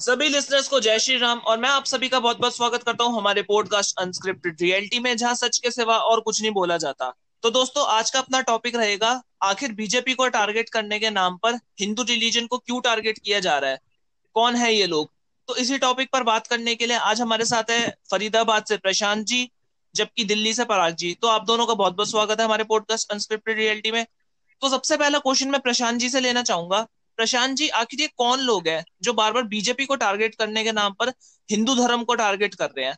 सभी लिसनर्स को जय श्री राम और मैं आप सभी का बहुत बहुत स्वागत करता हूँ हमारे पॉडकास्ट अनस्क्रिप्टेड रियलिटी में, जहाँ सच के सिवा और कुछ नहीं बोला जाता। तो दोस्तों, आज का अपना टॉपिक रहेगा, आखिर बीजेपी को टारगेट करने के नाम पर हिंदू रिलीजन को क्यों टारगेट किया जा रहा है? कौन है ये लोग? तो इसी टॉपिक पर बात करने के लिए आज हमारे साथ है फरीदाबाद से प्रशांत जी, जबकि दिल्ली से पराग जी। तो आप दोनों का बहुत बहुत स्वागत है हमारे पॉडकास्ट अनस्क्रिप्टेड रियलिटी में। तो सबसे पहला क्वेश्चन मैं प्रशांत जी से लेना चाहूँगा। प्रशांत जी, आखिर ये कौन लोग हैं जो बार बार बीजेपी को टारगेट करने के नाम पर हिंदू धर्म को टारगेट कर रहे हैं?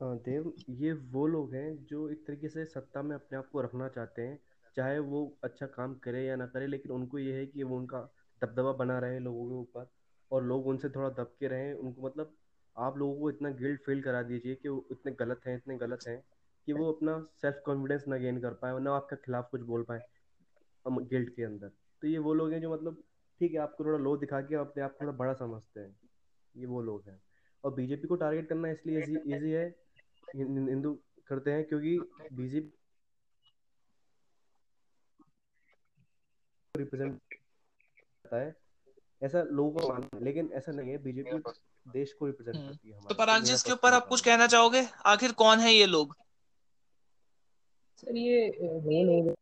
देव, ये वो लोग हैं जो एक तरीके से सत्ता में अपने आप को रखना चाहते हैं, चाहे वो अच्छा काम करे या ना करे, लेकिन उनको ये है कि वो उनका दबदबा बना रहे लोगों के ऊपर और लोग उनसे थोड़ा दब के रहें। उनको मतलब आप लोगों को इतना गिल्ट फील करा दीजिए कि वो इतने गलत हैं, इतने गलत हैं कि वो अपना सेल्फ कॉन्फिडेंस ना गेन कर पाए, ना आपके खिलाफ कुछ बोल पाए गिल्ट के अंदर। तो ये वो लोग हैं जो मतलब ठीक है आपको थोड़ा लो दिखा के अपने आप थोड़ा बड़ा समझते हैं। ये वो लोग हैं। और बीजेपी को टारगेट करना इसलिए इजी है। हिंदू करते हैं क्योंकि बीजेपी रिप्रेजेंट करता है। ऐसा लोगों को मानना है लेकिन ऐसा नहीं है। बीजेपी देश को रिप्रेजेंट हम्म। करती है तो पराग जी इसके ऊपर आप कुछ कहना चाहोगे? आखिर कौन है ये लोग? सर ये वो लोग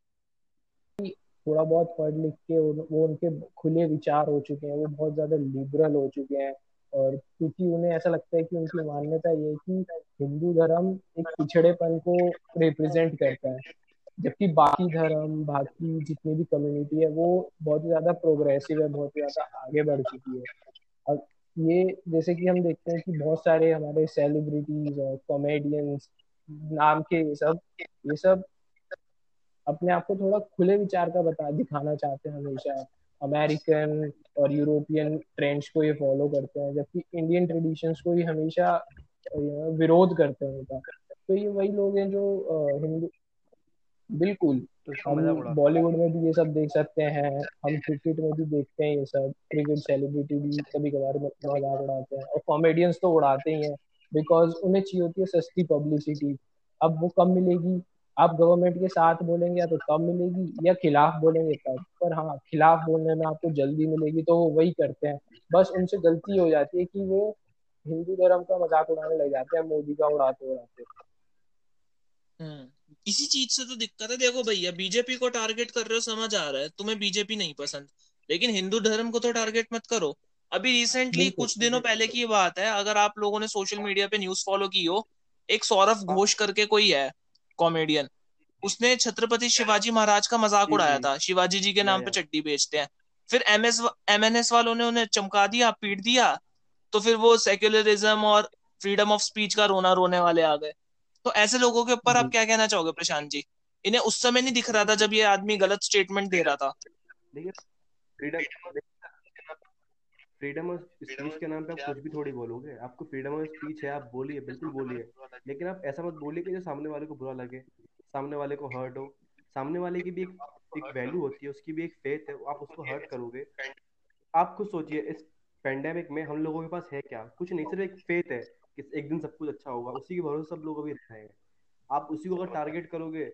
थोड़ा बहुत पढ़ लिख के उन, वो उनके खुले विचार हो चुके हैं वो बहुत ज़्यादा लिबरल हो चुके हैं और क्योंकि उन्हें ऐसा लगता है कि उनकी मान्यता ये है कि हिंदू धर्म एक पिछड़ेपन को रिप्रेजेंट करता है। जबकि बाकी धर्म बाकी जितनी भी कम्युनिटी है वो बहुत ज़्यादा प्रोग्रेसिव है बहुत ज़्यादा आगे बढ़ चुकी है। अब ये जैसे कि हम देखते हैं कि बहुत सारे हमारे सेलिब्रिटीज और कॉमेडियंस नाम के ये सब ये सब अपने आप को थोड़ा खुले विचार का बता दिखाना चाहते हैं हमेशा। अमेरिकन और यूरोपियन ट्रेंड्स को ये फॉलो करते हैं जबकि इंडियन ट्रेडिशंस को ये हमेशा विरोध करते हैं उनका। तो ये वही लोग हैं जो हिंदू बिल्कुल तो हम बॉलीवुड में भी ये सब देख सकते हैं हम क्रिकेट में भी देखते हैं ये सब क्रिकेट सेलिब्रिटी भी कभी कभार मज़ाक उड़ाते हैं और कॉमेडियंस तो उड़ाते ही हैं बिकॉज़ उन्हें चाहिए होती है सस्ती पब्लिसिटी अब वो कब मिलेगी आप गवर्नमेंट के साथ बोलेंगे या तो कम मिलेगी या खिलाफ बोलेंगे तब। पर हाँ खिलाफ बोलने में आपको जल्दी मिलेगी तो वो वही करते हैं। बस उनसे गलती हो जाती है कि वो हिंदू धर्म का मज़ाक उड़ाने लग जाते हैं मोदी का उड़ाते उड़ाते। हम्म, इसी चीज़ से तो दिक्कत है। देखो भैया बीजेपी को टारगेट कर रहे हो समझ आ रहा है तुम्हें बीजेपी नहीं पसंद। लेकिन हिंदू धर्म को तो टारगेट मत करो। अभी रिसेंटली कुछ दिनों पहले की बात है अगर आप लोगों ने सोशल मीडिया पे न्यूज़ फॉलो की हो एक सौरभ घोष करके कोई है कॉमेडियन उसने छत्रपति शिवाजी महाराज का मज़ाक उड़ाया था। शिवाजी जी के नाम पे चड्डी बेचते हैं। फिर M S M N S वालों ने उन्हें चमका दिया पीट दिया तो फिर वो सेक्युलरिज्म और फ्रीडम ऑफ़ स्पीच का रोना रोने वाले आ गए। तो ऐसे लोगों के ऊपर आप क्या कहना चाहोगे प्रशांत जी? इन्हें उस समय नहीं दिख रहा था जब ये आदमी गलत स्टेटमेंट दे रहा था। फ्रीडम ऑफ़ स्पीच के नाम पे आप कुछ भी थोड़ी बोलोगे आपको फ्रीडम ऑफ़ स्पीच है आप बोलिए बिल्कुल बोलिए। लेकिन आप ऐसा मत बोलिए कि जो सामने वाले को बुरा लगे सामने वाले को हर्ट हो। सामने वाले की भी एक एक वैल्यू होती है उसकी भी एक फेथ है आप उसको हर्ट करोगे। आप खुद सोचिए इस पेंडेमिक में हम लोगों के पास है क्या? कुछ नहीं सिर्फ़ एक फेथ है कि एक दिन सब कुछ अच्छा होगा उसी के भरोसे सब लोग अभी रह रहे हैं। आप उसी को अगर टारगेट करोगे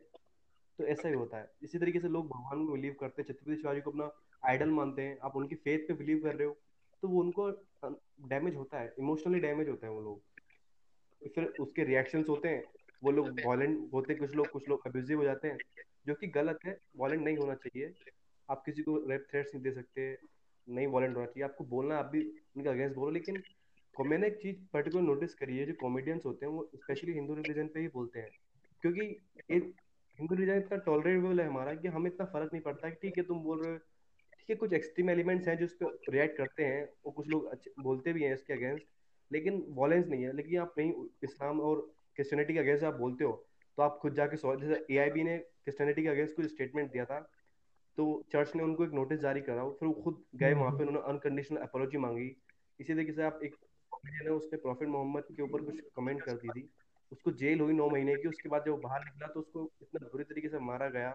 तो ऐसा ही होता है। इसी तरीके से लोग भगवान को बिलीव करते हैं छत्रपति शिवाजी को अपना आइडल मानते हैं आप उनकी फेथ पे बिलीव कर रहे हो। तो वो उनको डैमेज होता है इमोशनली डैमेज होते हैं वो लोग। फिर उसके रिएक्शंस होते हैं वो लोग वॉलेंट होते कुछ लोग कुछ लोग अब्यूजिव हो जाते हैं जो कि गलत है वॉलेंट नहीं होना चाहिए। आप किसी को रेप थ्रेट्स नहीं दे सकते नहीं वॉलेंट होना चाहिए। आपको बोलना आप भी उनके अगेंस्ट बोलो लेकिन मैंने एक चीज़ पर्टिकुलर नोटिस करी है जो कॉमेडियंस होते हैं वो स्पेशली हिंदू रिलीजन पे ही बोलते हैं। क्योंकि हिंदू रिलीजन इतना टॉलरेबल है हमारा कि हमें इतना फ़र्क नहीं पड़ता कि ठीक है तुम बोल रहे हो है कुछ एक्सट्रीम एलिमेंट्स हैं जो उस पर रिएक्ट करते हैं वो कुछ लोग अच्छे बोलते भी हैं इसके अगेंस्ट लेकिन वॉलेंस नहीं है। लेकिन आप नहीं इस्लाम और क्रिश्चियनिटी के अगेंस्ट आप बोलते हो तो आप खुद जाके सॉरी जैसे ए ने क्रिश्चियनिटी के अगेंस्ट कुछ स्टेटमेंट दिया था तो चर्च ने उनको एक नोटिस जारी करा फिर वो खुद गए वहाँ पे उन्होंने अनकंडीशनल अपोलॉजी मांगी। इसी तरीके से आप एक ने उसने प्रॉफिट मोहम्मद के ऊपर कुछ कमेंट कर दी थी। उसको जेल हुई नौ महीने की उसके बाद जब बाहर निकला तो उसको इतना बुरी तरीके से मारा गया।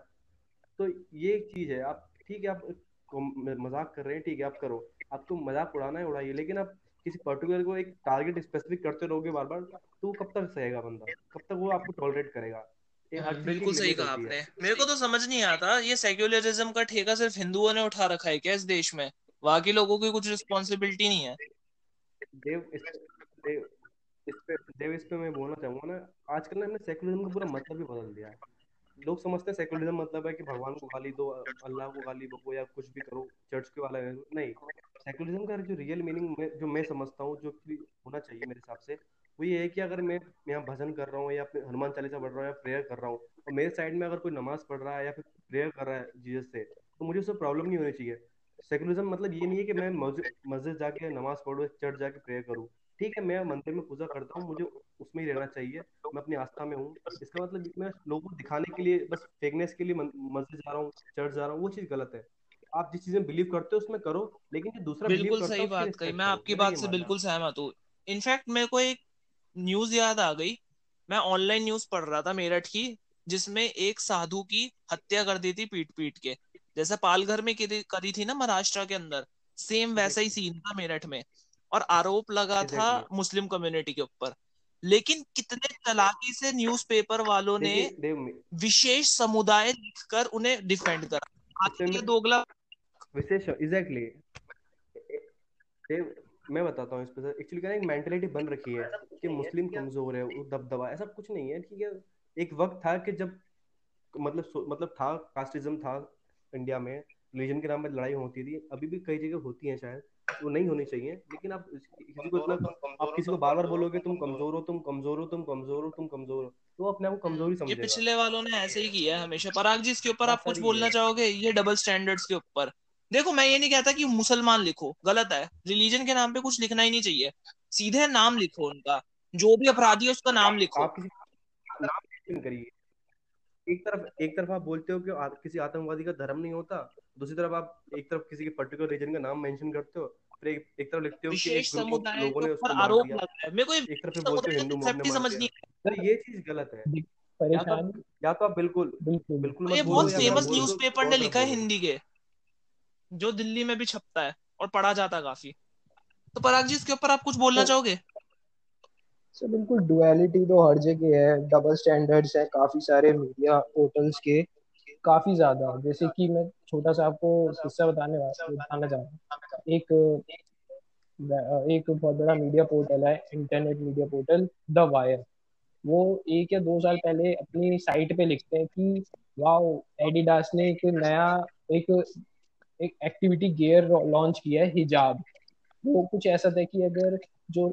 तो ये एक चीज़ है। आप ठीक है आप मज़ाक कर रहे हैं ठीक है आप करो। आपको मज़ाक उड़ाना है उड़ाइए लेकिन आप किसी पर्टिकुलर को एक टारगेट स्पेसिफिक करते रहोगे बार बार तो कब तक सहेगा बंदा? कब तक वो आपको टॉलरेट करेगा? हाँ, बिल्कुल सही कहा आपने। मेरे को तो समझ नहीं आता ये सेक्युलरिज्म का ठेका सिर्फ़ हिंदुओं ने उठा रखा है क्या इस देश में? बाकी लोगों की कुछ रिस्पॉन्सिबिलिटी नहीं है। देव इस देव इस पे देव इस पे मैं बोलना चाहूँगा ना आजकल ना हमने सेकुलरिज्म का पूरा मतलब ही बदल दिया है। लोग समझते हैं सेकुलरिज्म मतलब है कि भगवान को गाली दो, अल्लाह को गाली बको या कुछ भी करो चर्च के वाला नहीं सेकुलरिज्म का जो रियल मीनिंग जो मैं समझता हूँ, जो होना चाहिए मेरे हिसाब से, वो ये है कि अगर मैं यहाँ भजन कर रहा हूँ, या अपने हनुमान चालीसा पढ़ रहा हूँ, या प्रेयर कर रहा हूँ, और मेरे साइड में अगर कोई नमाज़ पढ़ रहा है, या फिर प्रेयर कर रहा है जीसस से तो मुझे उससे प्रॉब्लम नहीं होनी चाहिए। सेकुलरिज्म मतलब ये नहीं है कि मैं मस्जिद जाके नमाज़ पढ़ू चर्च जाके प्रेयर करूँ। ठीक है मैं मंदिर में पूजा करता हूँ मुझे उसमें ही रहना चाहिए मैं अपनी आस्था में हूँ। इसका मतलब मैं लोगों को दिखाने के लिए बस फेकनेस के लिए मस्जिद जा रहा हूँ चर्च जा रहा हूँ वो चीज़ गलत है। आप जिस चीज़ में बिलीव करते हो उसमें करो लेकिन जो दूसरा बिल्कुल सही बात कही मैं आपकी बात से बिल्कुल सहमत हूँ। इनफैक्ट मेरे को एक न्यूज़ याद आ गई मैं ऑनलाइन न्यूज़ पढ़ रहा था मेरठ की जिसमें एक साधु की हत्या कर दी थी पीट पीट के। जैसे पालघर में करी थी ना महाराष्ट्र के अंदर सेम वैसा ही सीन था मेरठ में। और आरोप लगा था मुस्लिम कम्युनिटी के ऊपर। लेकिन कितने चलाकी से न्यूज़पेपर वालों ने विशेष समुदाय लिखकर उन्हें डिफेंड करा। दोगला विशेष एग्जैक्टली मैं बताता हूँ इस पर। एक्चुअली क्या एक मेंटेलिटी बन रखी है कि मुस्लिम कमज़ोर है वो दबदबा ऐसा कुछ नहीं है ठीक है। एक वक्त था कि जब मतलब मतलब था कास्टिज्म था इंडिया में रिलीजन के नाम पर लड़ाई होती थी अभी भी कई जगह होती है शायद। वो नहीं होनी चाहिए। लेकिन आप किसी को इतना आप किसी को बार बार बोलोगे तुम कमज़ोर हो तुम कमज़ोर हो तुम कमज़ोर हो तुम कमज़ोर हो तो अपने आप को कमज़ोरी समझेगा ये पिछले वालों ने ऐसे ही किया है हमेशा। पराग जी इसके ऊपर आप कुछ बोलना चाहोगे? ये डबल स्टैंडर्ड्स के ऊपर। देखो मैं ये नहीं कहता कि मुसलमान लिखो। गलत है। रिलीजन के नाम पे कुछ लिखना ही नहीं चाहिए। सीधे नाम लिखो उनका। जो भी अपराधी है उसका नाम लिखो। आप किसी नाम करिए एक तरफ़ एक तरफ़ आप बोलते हो कि आ, किसी आतंकवादी का धर्म नहीं होता दूसरी तरफ़ आप एक तरफ़ किसी के पर्टिकुलर रीजन का नाम मेंशन करते हो फिर एक, एक तरफ़ लिखते हो कि एक ग्रुप लोगों ने उसको आरोप लगाया मेरे को एक तरफ़ बोलते हो हिंदू मुस्लिम समझ नहीं सर ये चीज़ गलत है। परेशान। या तो आप बिल्कुल बिल्कुल। बिल्कुल ये बहुत फ़ेमस न्यूज़पेपर ने लिखा है हिंदी के जो दिल्ली में भी छपता है और पढ़ा जाता है काफ़ी। तो पराग जी इसके ऊपर आप कुछ बोलना चाहोगे? सर बिल्कुल डुअलिटी तो हर जगह है डबल स्टैंडर्ड्स है काफ़ी सारे मीडिया पोर्टल्स के, काफ़ी ज़्यादा। जैसे कि मैं छोटा सा आपको किस्सा बताने बताना चाह रहा एक एक बहुत बड़ा मीडिया पोर्टल है internet media portal the Wire वो एक या दो साल पहले अपनी साइट पे लिखते हैं कि वाह एडिडास ने एक नया, एक एक एक्टिविटी गियर लॉन्च किया है, हिजाब। वो कुछ ऐसा था कि अगर जो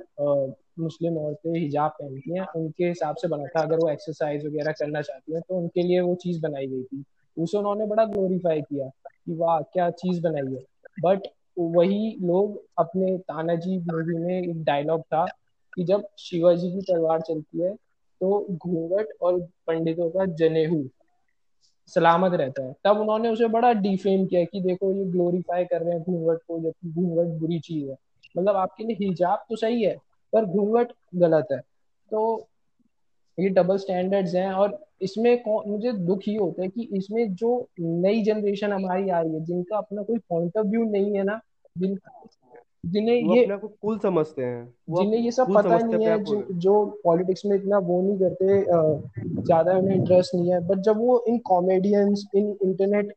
मुस्लिम औरतें हिजाब पहनती हैं, उनके हिसाब से बना था। अगर वो एक्सरसाइज वगैरह करना चाहती हैं तो उनके लिए वो चीज़ बनाई गई थी। उसे उन्होंने बड़ा ग्लोरीफाई किया कि वाह, क्या चीज़ बनाई है। बट वही लोग अपने तानाजी मूवी में एक डायलॉग था कि जब शिवाजी की तलवार चलती है तो घूंघट और पंडितों का जनेहू सलामत रहता है। तब उन्होंने उसे बड़ा डिफेम किया कि देखो, ये ग्लोरीफाई कर रहे हैं घूंघट को, जबकि घूंघट बुरी चीज़ है। मतलब आपके लिए हिजाब तो सही है पर घूंघट गलत है। तो ये डबल स्टैंडर्ड्स हैं और इसमें मुझे दुख ही होता है कि इसमें जो नई जनरेशन हमारी आ रही है जिनका अपना कोई पॉइंट ऑफ़ व्यू नहीं है ना जिन जिन्हें ये अपने को कूल समझते हैं। जिन्हें ये सब पता नहीं है जो, जो पॉलिटिक्स में इतना वो नहीं करते ज़्यादा उन्हें इंटरेस्ट नहीं है। बट जब वो इन कॉमेडियंस इन इंटरनेट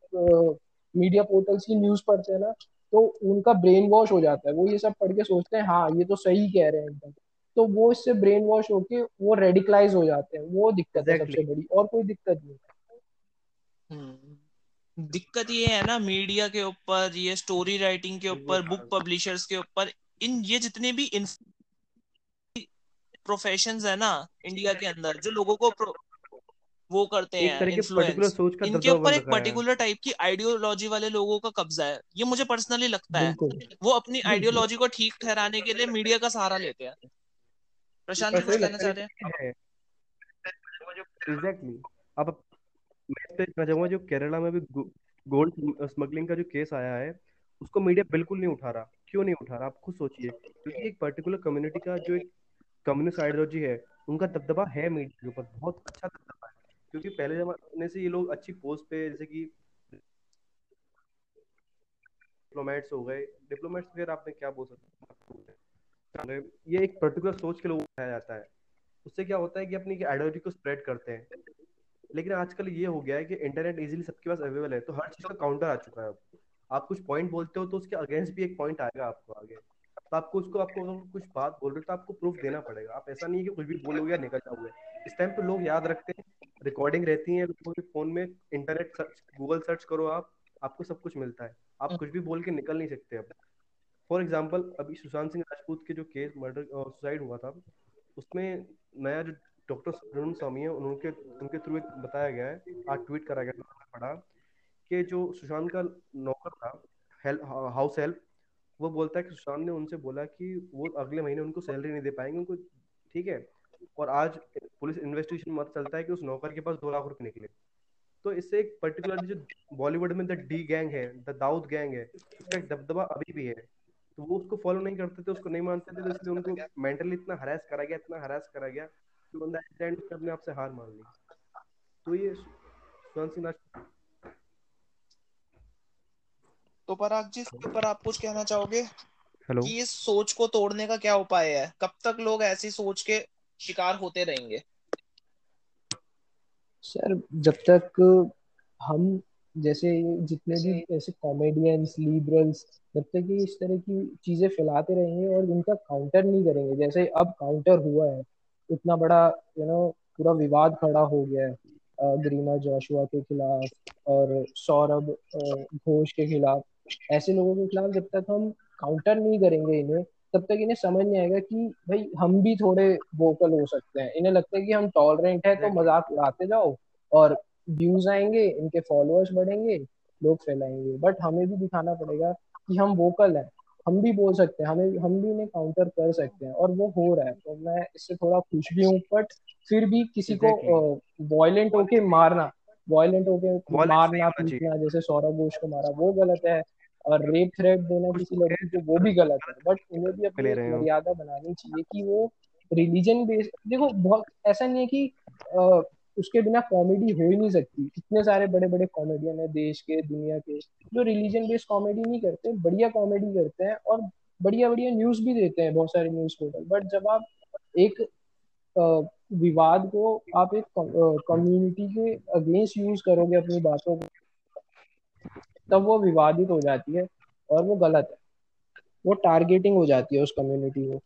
मीडिया पोर्टल्स की न्यूज़ पढ़ते हैं ना तो उनका ब्रेन वॉश हो जाता है वो ये सब पढ़ के सोचते हैं हाँ ये तो सही कह रहे हैं एकदम तो वो इससे ब्रेन वॉश होके वो रेडिकलाइज हो जाते हैं वो दिक्कत exactly. है सबसे बड़ी और कोई दिक्कत नहीं हम्म। दिक्कत ये है ना मीडिया के ऊपर ये स्टोरी राइटिंग के ऊपर बुक पब्लिशर्स के ऊपर इन ये जितने भी प्रोफेशन है ना इंडिया के अंदर जो लोगों को वो करते हैं इन्फ्लुएंस इनके ऊपर एक पर्टिकुलर टाइप की आइडियोलॉजी वाले लोगों का कब्जा है। ये मुझे पर्सनली लगता है। वो अपनी आइडियोलॉजी को ठीक ठहराने के लिए मीडिया का सहारा लेते हैं। प्रशांत जी कुछ कहना चाह रहे हैं? एग्जैक्टली अब मैं चाहूँगा जो केरला में भी गोल्ड स्मगलिंग का जो केस आया है उसको मीडिया बिल्कुल नहीं उठा रहा। क्यों नहीं उठा रहा? आप खुद सोचिए। क्योंकि एक पर्टिकुलर कम्युनिटी का जो एक कम्युनिस्ट आइडियोलॉजी है उनका दबदबा है मीडिया के ऊपर। बहुत अच्छा दबदबा क्योंकि पहले जमाने से ये लोग अच्छी पोस्ट पे, जैसे कि डिप्लोमेट्स हो गए। डिप्लोमेट्स वगैरह आपने क्या बोल सकते ये एक पर्टिकुलर सोच के लोग उठाया जाता है। उससे क्या होता है कि अपनी आइडियोलॉजी को स्प्रेड करते हैं। लेकिन आजकल ये हो गया है कि इंटरनेट इजीली सबके पास अवेलेबल है तो हर चीज़ का काउंटर आ चुका है आप कुछ पॉइंट बोलते हो तो उसके अगेंस्ट भी एक पॉइंट आएगा आपको आगे। तो आपको उसको, आपको कुछ बात बोल रहे हो तो आपको प्रूफ देना पड़ेगा। आप ऐसा नहीं है कि कुछ भी बोलोगे या निकल जाओगे। इस टाइम पे लोग याद रखते हैं रिकॉर्डिंग रहती है लोगों के फ़ोन में इंटरनेट सर्च गूगल सर्च करो आप आपको सब कुछ मिलता है आप हम्म। कुछ भी बोल के निकल नहीं सकते अब फॉर एग्ज़ाम्पल अभी सुशांत सिंह राजपूत के जो केस मर्डर सुसाइड हुआ था उसमें नया जो डॉक्टर अरुण स्वामी है उनके उनके थ्रू एक बताया गया है आज ट्वीट करा गया था पढ़ा कि जो सुशांत का नौकर था हेल्प हाउस हेल्प वो बोलता है कि सुशांत ने उनसे बोला कि वो अगले महीने उनको सैलरी नहीं दे पाएँगे उनको ठीक है और आज पुलिस इन्वेस्टिगेशन में पता चलता है कि उस नौकर के पास दो लाख रुपए निकले। तो इससे एक पर्टिकुलर जो बॉलीवुड में द डी गैंग है द दाऊद गैंग है उसका एक दबदबा अभी भी है। तो वो उसको फॉलो नहीं करते थे उसको नहीं मानते थे तो इसलिए उनको मेंटली इतना हरास करा गया इतना हरास करा गया कि बंदा एंड अपने आप से हार मान ली। तो ये सुशांत सिंह राजपूत तो पराग जी इसके ऊपर आप कुछ कहना चाहोगे? हेलो कि इस सोच को तोड़ने का क्या उपाय है? कब तक लोग ऐसी सोच के शिकार होते रहेंगे। सर जब तक हम जैसे जितने भी ऐसे कॉमेडियंस लिबरल्स जब तक ये इस तरह की चीज़ें फैलाते रहेंगे और इनका काउंटर नहीं करेंगे जैसे अब काउंटर हुआ है इतना बड़ा यू नो पूरा विवाद खड़ा हो गया है ग्रीमा जोशुआ के खिलाफ और सौरभ घोष के खिलाफ ऐसे लोगों के खिलाफ जब तक हम काउंटर नहीं करेंगे इन्हें तब तक इन्हें समझ नहीं आएगा कि भाई हम भी थोड़े वोकल हो सकते हैं। इन्हें लगता है कि हम टॉलरेंट है तो मज़ाक उड़ाते जाओ और व्यूज़ आएँगे इनके फॉलोअर्स बढ़ेंगे लोग फैलाएँगे। बट हमें भी दिखाना पड़ेगा कि हम वोकल हैं। हम भी बोल सकते हैं हमें हम भी इन्हें काउंटर कर सकते हैं और वो हो रहा है। तो मैं इससे थोड़ा खुश भी हूँ बट फिर भी किसी को वॉयलेंट होके मारना वॉयलेंट होके मारना पीटना जैसे सौरभ घोष को मारा वो गलत है। और रेप थ्रेट देना किसी लड़की को वो भी गलत है। बट उन्हें भी अपनी मर्यादा बनानी चाहिए कि वो रिलीजन बेस्ड देखो बहुत ऐसा नहीं है कि आ, उसके बिना कॉमेडी हो ही नहीं सकती। इतने सारे बड़े बड़े कॉमेडियन है देश के दुनिया के जो रिलीजन बेस्ड कॉमेडी नहीं करते बढ़िया कॉमेडी करते हैं और बढ़िया बढ़िया न्यूज़ भी देते हैं बहुत सारे न्यूज़ पोर्टल बट जब आप एक विवाद को आप एक कम्युनिटी के अगेंस्ट यूज़ करोगे अपनी बातों को तब वो विवादित हो जाती है और वो गलत है। वो टारगेटिंग हो जाती है उस कम्युनिटी को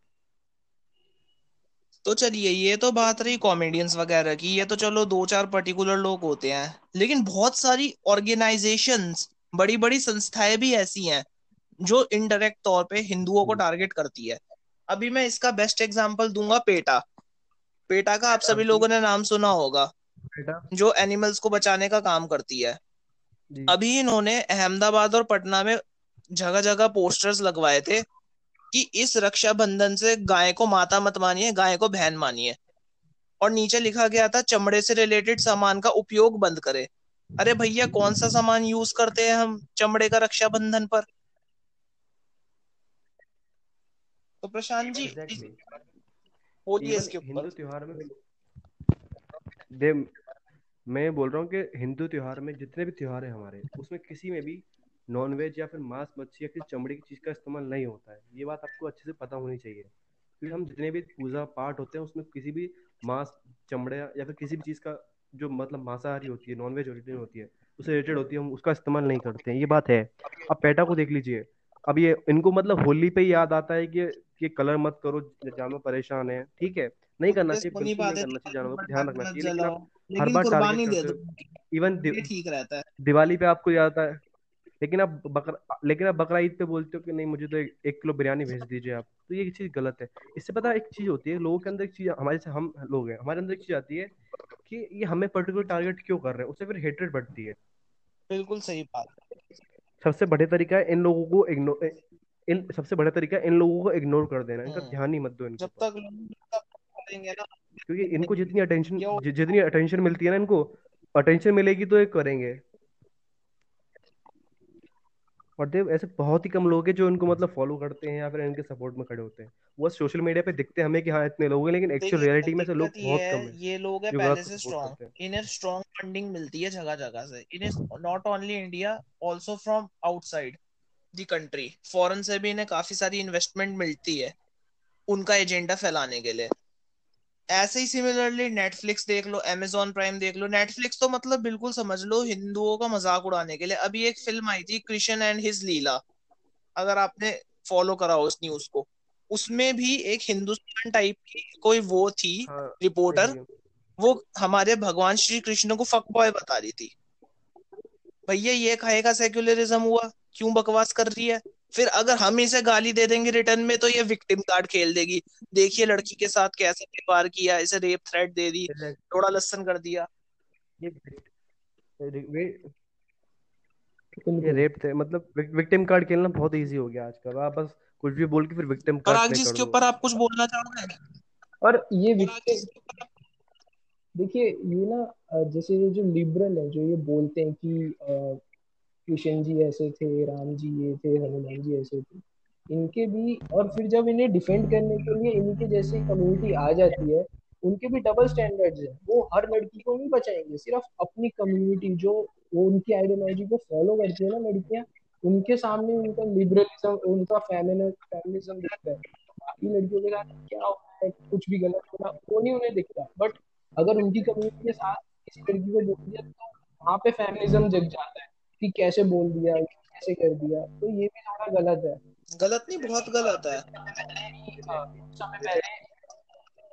तो चलिए ये तो बात रही कॉमेडियंस वगैरह की ये तो चलो दो चार पर्टिकुलर लोग होते हैं लेकिन बहुत सारी ऑर्गेनाइजेशंस बड़ी बड़ी संस्थाएँ भी ऐसी हैं जो इनडायरेक्ट तौर पे हिंदुओं को टारगेट करती है। अभी मैं इसका बेस्ट एग्जांपल दूँगा पेटा। पेटा का आप सभी लोगों ने नाम सुना होगा जो एनिमल्स को बचाने का काम करती है। अभी इन्होंने अहमदाबाद और पटना में जगह जगह पोस्टर्स लगवाए थे कि इस रक्षाबंधन से गाय को माता मत मानिए गाय को बहन मानिए। और नीचे लिखा गया था चमड़े से रिलेटेड सामान का उपयोग बंद करे। अरे भैया कौन सा सामान यूज़ करते हैं हम चमड़े का रक्षाबंधन पर? तो प्रशांत जी बोलिए इसके ऊपर। हिंदू त्योहार में मैं बोल रहा हूँ कि हिंदू त्योहार में जितने भी त्योहार है हमारे, उसमें किसी में भी नॉन वेज या फिर मांस मच्छी या किसी चमड़े की चीज़ का इस्तेमाल नहीं होता है। ये बात आपको अच्छे से पता होनी चाहिए। क्योंकि हम जितने भी पूजा पाठ होते हैं, उसमें किसी भी मांस, चमड़े या फिर किसी भी चीज़ का जो मतलब मांसाहारी होती है नॉन वेज ओरिजिन होती है, उससे रिलेटेड होती है, हम उसका इस्तेमाल नहीं करते हैं। ये बात है। अब पेटा को देख लीजिए। अब ये, इनको मतलब होली पे याद आता है कि ये कलर मत करो जानवर परेशान है। ठीक है? नहीं करना चाहिए जानवर ध्यान रखना चाहिए लेकिन हर बार टारगेट इवन ठीक रहता है। दिवाली पे आपको याद आता है लेकिन आप बकरा लेकिन आप बकरा ईद पे बोलते हो कि नहीं मुझे तो एक किलो बिरयानी भेज दीजिए आप। तो ये चीज़ गलत है। इससे पता एक चीज़ होती है लोगों के अंदर एक चीज़ हमारे से हम लोग हैं हमारे अंदर एक चीज़ आती है कि ये हमें पर्टिकुलर टारगेट क्यों कर रहे हैं उससे फिर हेटरेट बढ़ती है। बिल्कुल सही बात सबसे बड़े तरीका है इन लोगों को इग्नोर इन सबसे बड़ा तरीका इन लोगों को इग्नोर कर देना इनका हम्म। ध्यान ही मत दो इनको जब तक करेंगे ना। क्योंकि इनको जितनी अटेंशन जितनी अटेंशन मिलती है ना इनको अटेंशन मिलेगी तो ये करेंगे। और देव ऐसे बहुत ही कम लोग हैं जो इनको मतलब फॉलो करते हैं या फिर इनके सपोर्ट में खड़े होते हैं। वो सोशल मीडिया पे दिखते हमें कि हाँ इतने लोग हैं लेकिन एक्चुअल रियलिटी में से लोग बहुत कम हैं ये लोग हैं पहले से स्ट्रांग इन्हें स्ट्रांग फंडिंग मिलती है जगह जगह से। इन्हें not only India also from outside the country foreign से भी इन्हें काफ़ी सारी इन्वेस्टमेंट मिलती है उनका एजेंडा फैलाने के लिए। ऐसे ही सिमिलरली नेटफ्लिक्स देख लो अमेजोन प्राइम देख लो। नेटफ्लिक्स तो मतलब बिल्कुल समझ लो हिंदुओं का मज़ाक उड़ाने के लिए। अभी एक फ़िल्म आई थी कृष्ण एंड हिज लीला अगर आपने फॉलो करा हो उस न्यूज़ को। उसमें भी एक हिंदुस्तान टाइप की कोई वो थी हाँ रिपोर्टर वो हमारे भगवान श्री कृष्ण को फक बॉय बता रही थी। भैया ये का सेक्युलरिज्म हुआ। क्यों बकवास कर रही है? फिर अगर हम इसे गाली दे देंगे रिटर्न में तो ये विक्टिम कार्ड खेल देगी। देखिए लड़की के साथ कैसे व्यवहार किया इसे रेप थ्रेट दे दी थोड़ा लसन कर दिया। ये रेप थे मतलब विक्टिम कार्ड खेलना बहुत इजी हो गया आजकल। आप बस कुछ भी बोल के फिर विक्टिम कार्ड जी इसके ऊपर आप कुछ बोलना चाहोगे? और ये देखिए ये ना जैसे ये जो लिबरल है जो ये बोलते हैं कि कृष्ण जी ऐसे थे, राम जी ये थे, हनुमान जी ऐसे थे। इनके भी, और फिर जब इन्हें डिफेंड करने के लिए इनके जैसी कम्युनिटी आ जाती है, उनके भी डबल स्टैंडर्ड्स हैं। वो हर लड़की को नहीं बचाएँगे, सिर्फ़ अपनी कम्युनिटी जो, वो उनकी आइडियोलॉजी को फॉलो करती है ना लड़कियाँ, उनके सामने उनका लिबरलिज्म उनका फेमिनिज्म दिखता है। बाकी लड़कियों के साथ क्या होता है, कुछ भी गलत हो रहा वो नहीं उन्हें दिखता। बट अगर उनकी कम्युनिटी के साथ किसी लड़की को बोल दिया तो वहाँ पे फेमिनिज्म जग जाता है। कि कैसे बोल दिया कैसे कर दिया तो ये भी थोड़ा गलत है। गलत नहीं बहुत गलत है। पहले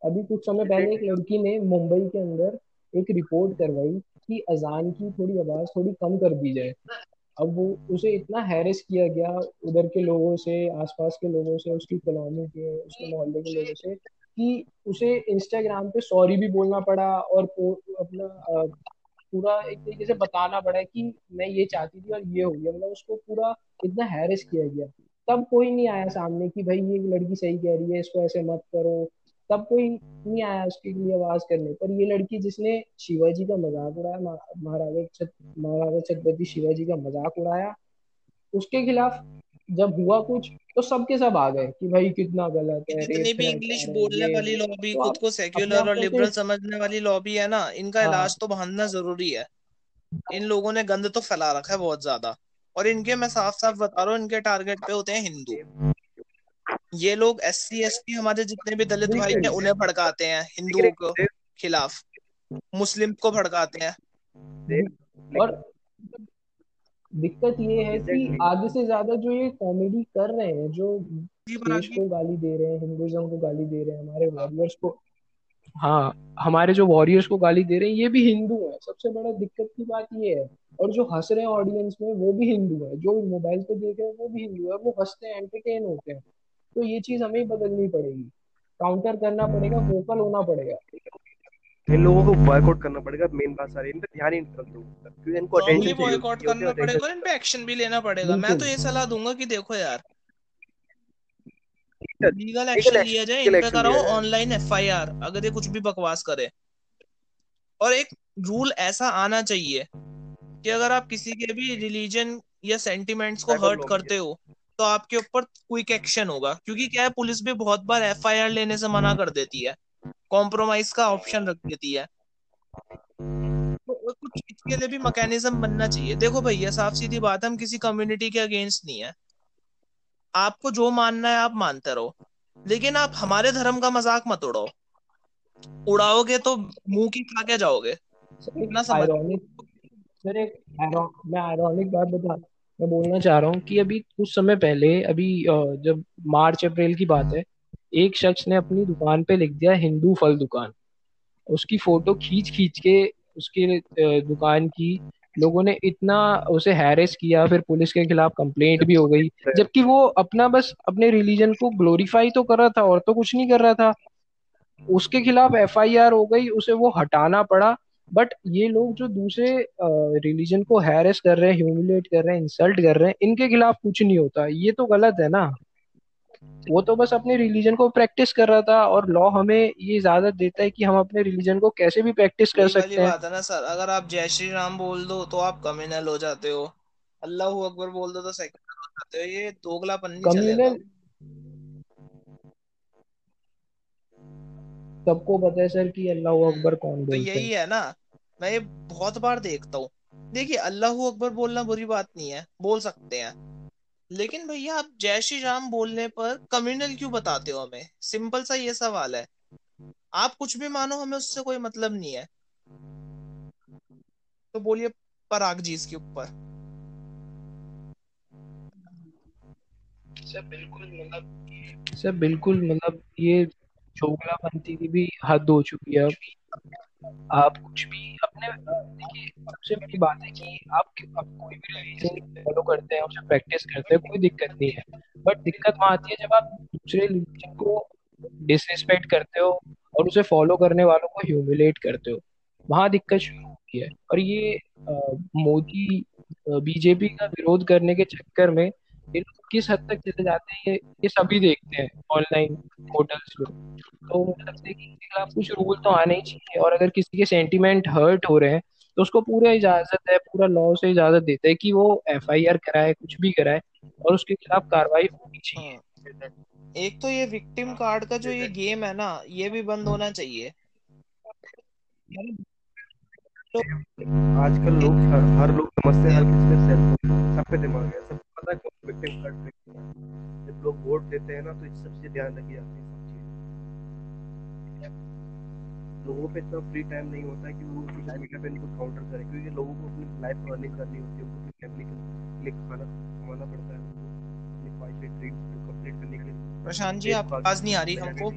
अभी कुछ समय पहले एक लड़की ने मुंबई के अंदर एक रिपोर्ट करवाई कि अजान की थोड़ी आवाज़ थोड़ी कम कर दी जाए। अब वो उसे इतना हैरेस किया गया उधर के लोगों से आसपास के लोगों से उसकी कॉलोनी के उसके मोहल्ले के लोगों से कि उसे इंस्टाग्राम पे सॉरी भी बोलना पड़ा और अपना पूरा एक तरीके से बताना पड़ा कि मैं ये चाहती थी और ये हो गया। मतलब उसको पूरा इतना हैरेस किया गया। तब कोई नहीं आया सामने कि भाई ये लड़की सही कह रही है, इसको ऐसे मत करो। तब कोई नहीं आया उसके लिए आवाज़ करने पर। ये लड़की जिसने शिवाजी का मज़ाक उड़ाया महाराजा महाराजा छत्रपति शिवाजी का मज़ाक उड़ाया, उसके खिलाफ जब हुआ कुछ तो सबके सब आ गए कि भाई कितना गलत है जितनी भी इंग्लिश बोलने वाली लॉबी तो खुद को सेक्युलर और लिबरल समझने वाली लॉबी है ना इनका हाँ, इलाज तो बहाना ज़रूरी है। इन लोगों ने गंद तो फैला रखा है बहुत ज़्यादा। और इनके मैं साफ़ साफ़ बता रहा हूँ इनके टारगेट पे होते हैं हिंदू। ये लोग एस सी एस टी हमारे जितने भी दलित भाई हैं उन्हें भड़काते हैं हिंदुओं के खिलाफ। मुस्लिम को भड़काते हैं। और दिक्कत ये है कि आगे से ज़्यादा जो ये कॉमेडी कर रहे हैं जो देश को गाली दे रहे हैं हिंदुइज्म को गाली दे रहे हैं हमारे वॉरियर्स को। हाँ हमारे जो वॉरियर्स को गाली दे रहे हैं ये भी हिंदू है। सबसे बड़ा दिक्कत की बात ये है और जो हंस रहे हैं ऑडियंस में वो भी हिंदू है। जो मोबाइल पे देख रहे हैं वो भी हिंदू है वो हँसते हैं एंटरटेन होते हैं। तो ये चीज़ हमें बदलनी पड़ेगी। काउंटर करना पड़ेगा वोकल होना पड़ेगा। इन लोगों को बॉयकॉट करना पड़ेगा मेन बात सारी इन पे ध्यान ही नहीं रखते क्योंकि इनको अटेंशन चाहिए बॉयकॉट करना पड़ेगा इन पे एक्शन भी लेना पड़ेगा। मैं तो ये सलाह दूँगा कि देखो यार लीगल एक्शन लिया जाए इन पे कराओ ऑनलाइन एफआईआर अगर ये कुछ भी बकवास करे। और एक रूल ऐसा आना चाहिए कि अगर आप किसी के भी रिलीजन या सेंटिमेंट्स को हर्ट करते हो तो आपके ऊपर क्विक एक्शन होगा क्योंकि क्या है पुलिस भी बहुत बार एफआईआर लेने से मना कर देती है। कॉम्प्रोमाइज का ऑप्शन रख देती है। तो कुछ इसके लिए भी मैकेनिज्म बनना चाहिए। देखो भैया साफ़ सीधी बात हम किसी कम्युनिटी के अगेंस्ट नहीं है। आपको जो मानना है, आप मानते रहो। लेकिन आप हमारे धर्म का मज़ाक मत उड़ाओ। उड़ाओगे तो मुँह की खा के जाओगे। मैं बोलना चाह रहा हूँ कि अभी कुछ समय पहले, अभी जब मार्च, अप्रैल की बात है एक शख्स ने अपनी दुकान पे लिख दिया हिंदू फल दुकान। उसकी फ़ोटो खींच खींच के उसके दुकान की लोगों ने इतना उसे हैरेस किया, फिर पुलिस के खिलाफ कंप्लेंट भी हो गई। जबकि वो अपना बस अपने रिलीजन को ग्लोरीफाई तो कर रहा था, और तो कुछ नहीं कर रहा था। उसके खिलाफ एफआईआर हो गई, उसे वो हटाना पड़ा। बट ये लोग जो दूसरे रिलीजन को हैरेस कर रहे हैं ह्यूमिलेट कर रहे हैं इंसल्ट कर रहे हैं, इनके खिलाफ कुछ नहीं होता। ये तो गलत है ना। वो तो बस अपने रिलीजन को प्रैक्टिस कर रहा था और लॉ हमें ये इजाज़त देता है कि हम अपने रिलीजन को कैसे भी प्रैक्टिस कर सकते हैं। बात है ना सर अगर आप जय श्री राम बोल दो तो आप कम्युनल हो जाते हो। अल्लाह अकबर बोल दो तो सेक्युलर हो जाते हो ये दोगलापन चलेगा। सबको पता है सर कि अल्लाह अकबर कौन बोलते तो यही है ना मैं ये बहुत बार देखता हूँ। देखिए अल्लाह अकबर बोलना बुरी बात नहीं है बोल सकते हैं। लेकिन भैया, आप जय श्री राम बोलने पर कम्युनल क्यों बताते हो हमें? सिंपल सा ये सवाल है। आप कुछ भी मानो, हमें उससे कोई मतलब नहीं है। तो बोलिए पराग जी इसके ऊपर। सर, बिल्कुल मतलब सर, बिल्कुल मतलब ये चोगलापंथी की भी हद हो चुकी है आप कुछ भी अपने देखिए सबसे बड़ी बात है कि आप, आप कोई भी रिलीजन फॉलो करते हैं उसे प्रैक्टिस करते हैं कोई दिक्कत नहीं है। बट दिक्कत वहाँ आती है जब आप दूसरे रिलीजन को डिसरिस्पेक्ट करते हो और उसे फॉलो करने वालों को ह्यूमिलेट करते हो। वहाँ दिक्कत शुरू होती है। और ये मोदी बीजेपी का विरोध करने के चक्कर में ये लोग किस हद तक चले जाते हैं ये ये सभी देखते हैं ऑनलाइन होटल्स में तो मुझे लगता है कि इनके खिलाफ कुछ रूल तो आने ही चाहिए और अगर किसी के सेंटिमेंट हर्ट हो रहे हैं तो उसको पूरा इजाज़त है पूरा लॉ से इजाज़त देता है कि वो एफ़ कराए कुछ भी कराए और उसके खिलाफ कार्रवाई होनी चाहिए। हाँ। एक तो ये विक्टिम कार्ड का जो ये गेम है ना ये भी बंद होना चाहिए। आजकल लोग हर, लोग समझते हैं हर किसी के सेल्फ सबके दिमाग है सब पता है कौन विक्टिम कार्ड पे जब लोग वोट देते हैं ना तो इस सब चीज़ें ध्यान रखी जाती है सब चीज़ें। लोगों पे इतना फ्री टाइम नहीं होता है कि वो सोशल मीडिया पे इनको काउंटर करें क्योंकि लोगों को अपनी लाइफ अर्निंग करनी होती है उनको अपनी फैमिली के लिए खाना कमाना पड़ता है उनको अपनी ख्वाहिशें ड्रीम्स को कंप्लीट करने के लिए। प्रशांत जी आप आवाज़ नहीं आ रही हमको।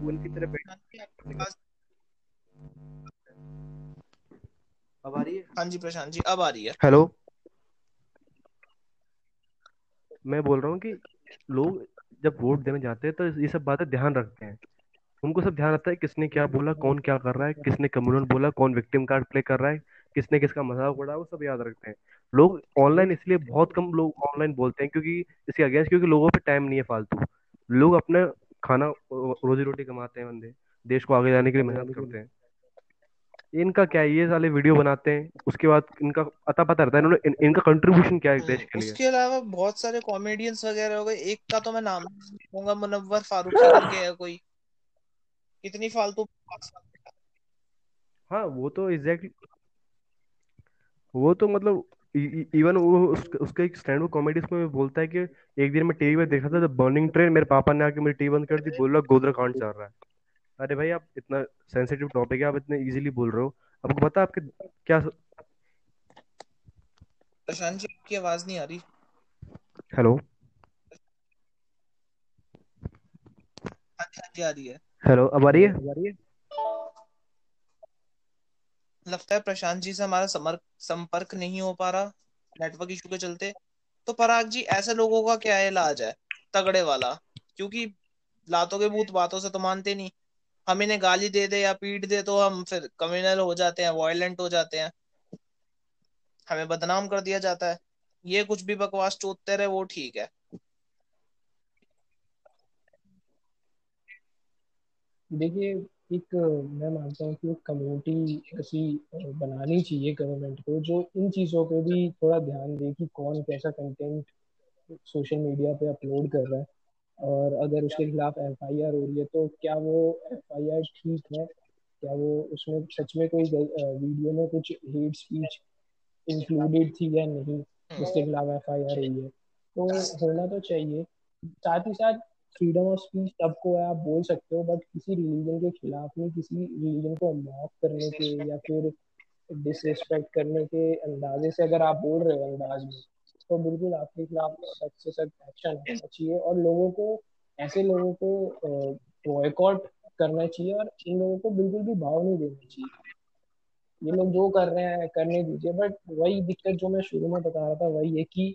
वो उनकी तरह बैठ अब आ रही है? हाँ जी प्रशांत जी अब आ रही है। हेलो। मैं बोल रहा हूँ कि लोग जब वोट देने जाते हैं तो ये सब बातें ध्यान रखते हैं। उनको सब ध्यान रहता है किसने क्या बोला, कौन क्या कर रहा है, किसने कम्युनल बोला, कौन विक्टिम कार्ड प्ले कर रहा है, किसने किसका मज़ाक उड़ा, वो सब याद रखते हैं। लोग ऑनलाइन इसलिए बहुत कम लोग ऑनलाइन बोलते हैं क्योंकि इसके अगेंस्ट क्योंकि लोगों पे टाइम नहीं है फालतू। लोग अपना खाना रोजी रोटी कमाते हैं बंदे, देश को आगे जाने के लिए मेहनत करते हैं। इनका क्या है? ये साले वीडियो बनाते हैं उसके बाद इनका अता पता रहता है इन्होंने इन, इनका कंट्रीब्यूशन क्या है देश के लिए उसके अलावा बहुत सारे कॉमेडियंस वगैरह हो गए एक का तो मैं नाम लूँगा मुनव्वर फारूकी करके है कोई। इतनी फालतू हाँ। वो तो एग्जैक्टली वो तो मतलब इवन वो उसका एक स्टैंड अप कॉमेडी उसमें बोलता है कि एक दिन मैं टीवी में देखा था जब बर्निंग ट्रेन मेरे पापा ने आके मेरी टीवी बंद कर दी बोल रहा गोदरा कांड चल रहा है। अरे भाई आप इतना सेंसिटिव टॉपिक है आप इतने इजीली बोल रहे हो। आपको पता आपके क्या प्रशांत जी की आवाज़ नहीं आ रही। हेलो हाँ जी आ रही है। हेलो अब आ रही है? लगता है प्रशांत जी से हमारा समर संपर्क नहीं हो पा रहा नेटवर्क इशू के चलते। तो पराग जी ऐसे लोगों का क्या इलाज है? तगड़े वाला। क्योंकि लातों के भूत बातों से तो मानते नहीं। हम इन्हें गाली दे दे या पीट दे तो हम फिर कम्युनल हो जाते हैं वायलेंट हो जाते हैं। हमें बदनाम कर दिया जाता है। ये कुछ भी बकवास चोतते रहे, वो ठीक है। देखिए, एक मैं मानता हूँ कि एक कम्युनिटी ऐसी बनानी चाहिए गवर्नमेंट को, जो इन चीज़ों पे भी थोड़ा ध्यान दे कि कौन कैसा कंटेंट सोशल मीडिया पे अपलोड कर रहा है। और अगर उसके खिलाफ एफ़ आई आर हो रही है तो क्या वो एफ़ आई आर ठीक है? क्या वो उसमें सच में कोई वीडियो में कुछ हेट स्पीच इंक्लूडेड थी या नहीं जिसके खिलाफ एफ़ आई आर हुई है? तो होना तो चाहिए। साथ ही साथ फ्रीडम ऑफ़ स्पीच सबको है आप बोल सकते हो बट किसी रिलीजन के खिलाफ नहीं किसी रिलीजन को मॉक करने के या फिर डिसरिस्पेक्ट करने के अंदाजे से अगर आप बोल रहे हो अंदाज में तो बिल्कुल आपके खिलाफ सख्त से सख्त एक्शन होना चाहिए और लोगों को ऐसे लोगों को बॉयकॉट करना चाहिए और इन लोगों को बिल्कुल भी भाव नहीं देना चाहिए। ये लोग जो कर रहे हैं करने दीजिए बट वही दिक्कत जो मैं शुरू में बता रहा था वही है कि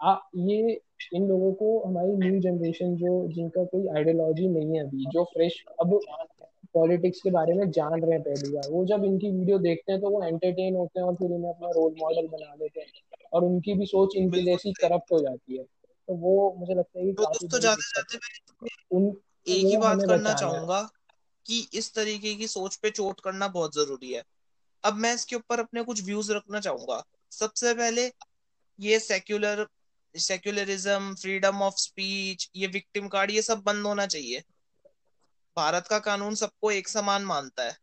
आ, ये इन लोगों को हमारी न्यू जनरेशन जो जिनका कोई आइडियोलॉजी नहीं है अभी जो फ्रेश अब पॉलिटिक्स के बारे में जान रहे हैं पहली बार वो जब इनकी वीडियो देखते हैं तो वो एंटरटेन होते हैं और फिर इन्हें अपना रोल मॉडल बना देते हैं। और उनकी भी सोच इनकी जैसी करप्ट हो जाती है। तो वो मुझे लगता है कि तो जाते जाते उन एक ही बात करना चाहूँगा कि इस तरीके की सोच पे चोट करना बहुत ज़रूरी है। अब मैं इसके ऊपर अपने कुछ व्यूज़ रखना चाहूँगा। सबसे पहले ये secular secularism freedom of speech ये विक्टिम कार्ड ये सब बंद होना चाहिए। भारत का कानून सबको एक समान मानता है।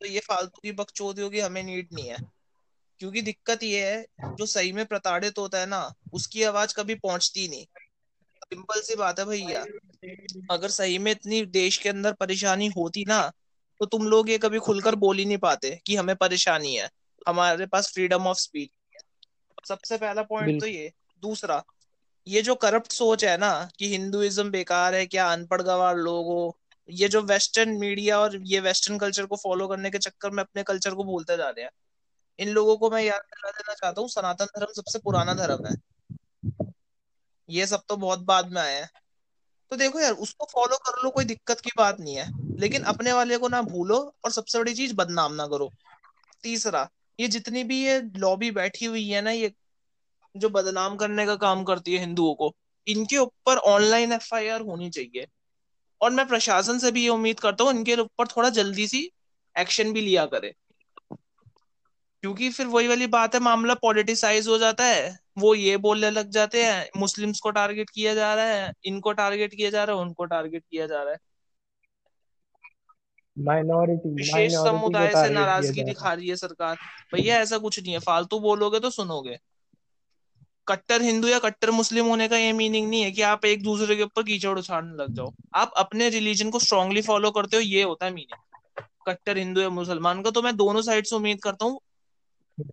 तो ये फालतू की बकचोदियों की हमें नीड नहीं है। क्योंकि दिक्कत ये है जो सही में प्रताड़ित होता है ना उसकी आवाज़ कभी पहुँचती नहीं। सिंपल सी बात है भैया। अगर सही में इतनी देश के अंदर परेशानी होती ना तो तुम लोग ये कभी खुलकर बोल ही नहीं पाते कि हमें परेशानी है। हमारे पास फ्रीडम ऑफ़ स्पीच सबसे पहला पॉइंट तो ये। दूसरा ये जो करप्ट सोच है ना कि हिंदुइज्म बेकार है क्या अनपढ़ गवार लोग हो ये जो वेस्टर्न मीडिया और ये वेस्टर्न कल्चर को फॉलो करने के चक्कर में अपने कल्चर को भूलते जा रहे हैं। इन लोगों को मैं याद दिला देना चाहता हूँ, सनातन धर्म सबसे पुराना धर्म है। ये सब तो बहुत बाद में आए हैं। तो देखो यार, उसको फॉलो कर लो, कोई दिक्कत की बात नहीं है। लेकिन अपने वाले को ना भूलो और सबसे बड़ी चीज़, बदनाम ना करो। तीसरा, ये जितनी भी ये लॉबी बैठी हुई है ना, ये जो बदनाम करने का काम करती है हिंदुओं को, इनके ऊपर ऑनलाइन एफआईआर होनी चाहिए। और मैं प्रशासन से भी ये उम्मीद करता हूँ, इनके ऊपर थोड़ा जल्दी सी एक्शन भी लिया करे। क्योंकि फिर वही वाली बात है मामला पॉलिटिसाइज हो जाता है। वो ये बोलने लग जाते हैं मुस्लिम्स को टारगेट किया जा रहा है इनको टारगेट किया जा रहा है उनको टारगेट किया जा रहा है। माइनॉरिटी विशेष समुदाय से नाराज़गी दिखा रही है सरकार। भैया ऐसा कुछ नहीं है। फालतू बोलोगे तो सुनोगे। कट्टर हिंदू या कट्टर मुस्लिम होने का ये मीनिंग नहीं है कि आप एक दूसरे के ऊपर कीचड़ उछाड़ने लग जाओ। आप अपने रिलीजन को स्ट्रांगली फॉलो करते हो ये होता है मीनिंग कट्टर हिंदू या मुसलमान का तो मैं दोनों साइड से उम्मीद करता हूँ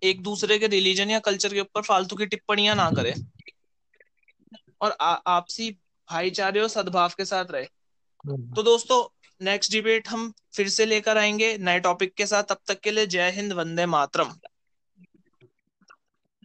एक दूसरे के रिलीजन या कल्चर के ऊपर फालतू की टिप्पणियाँ ना करे। और आपसी भाईचारे और सद्भाव के साथ रहे। हम्म। तो दोस्तों नेक्स्ट डिबेट हम फिर से लेकर आएँगे नए टॉपिक के साथ। तब तक के लिए जय हिंद वंदे मातरम।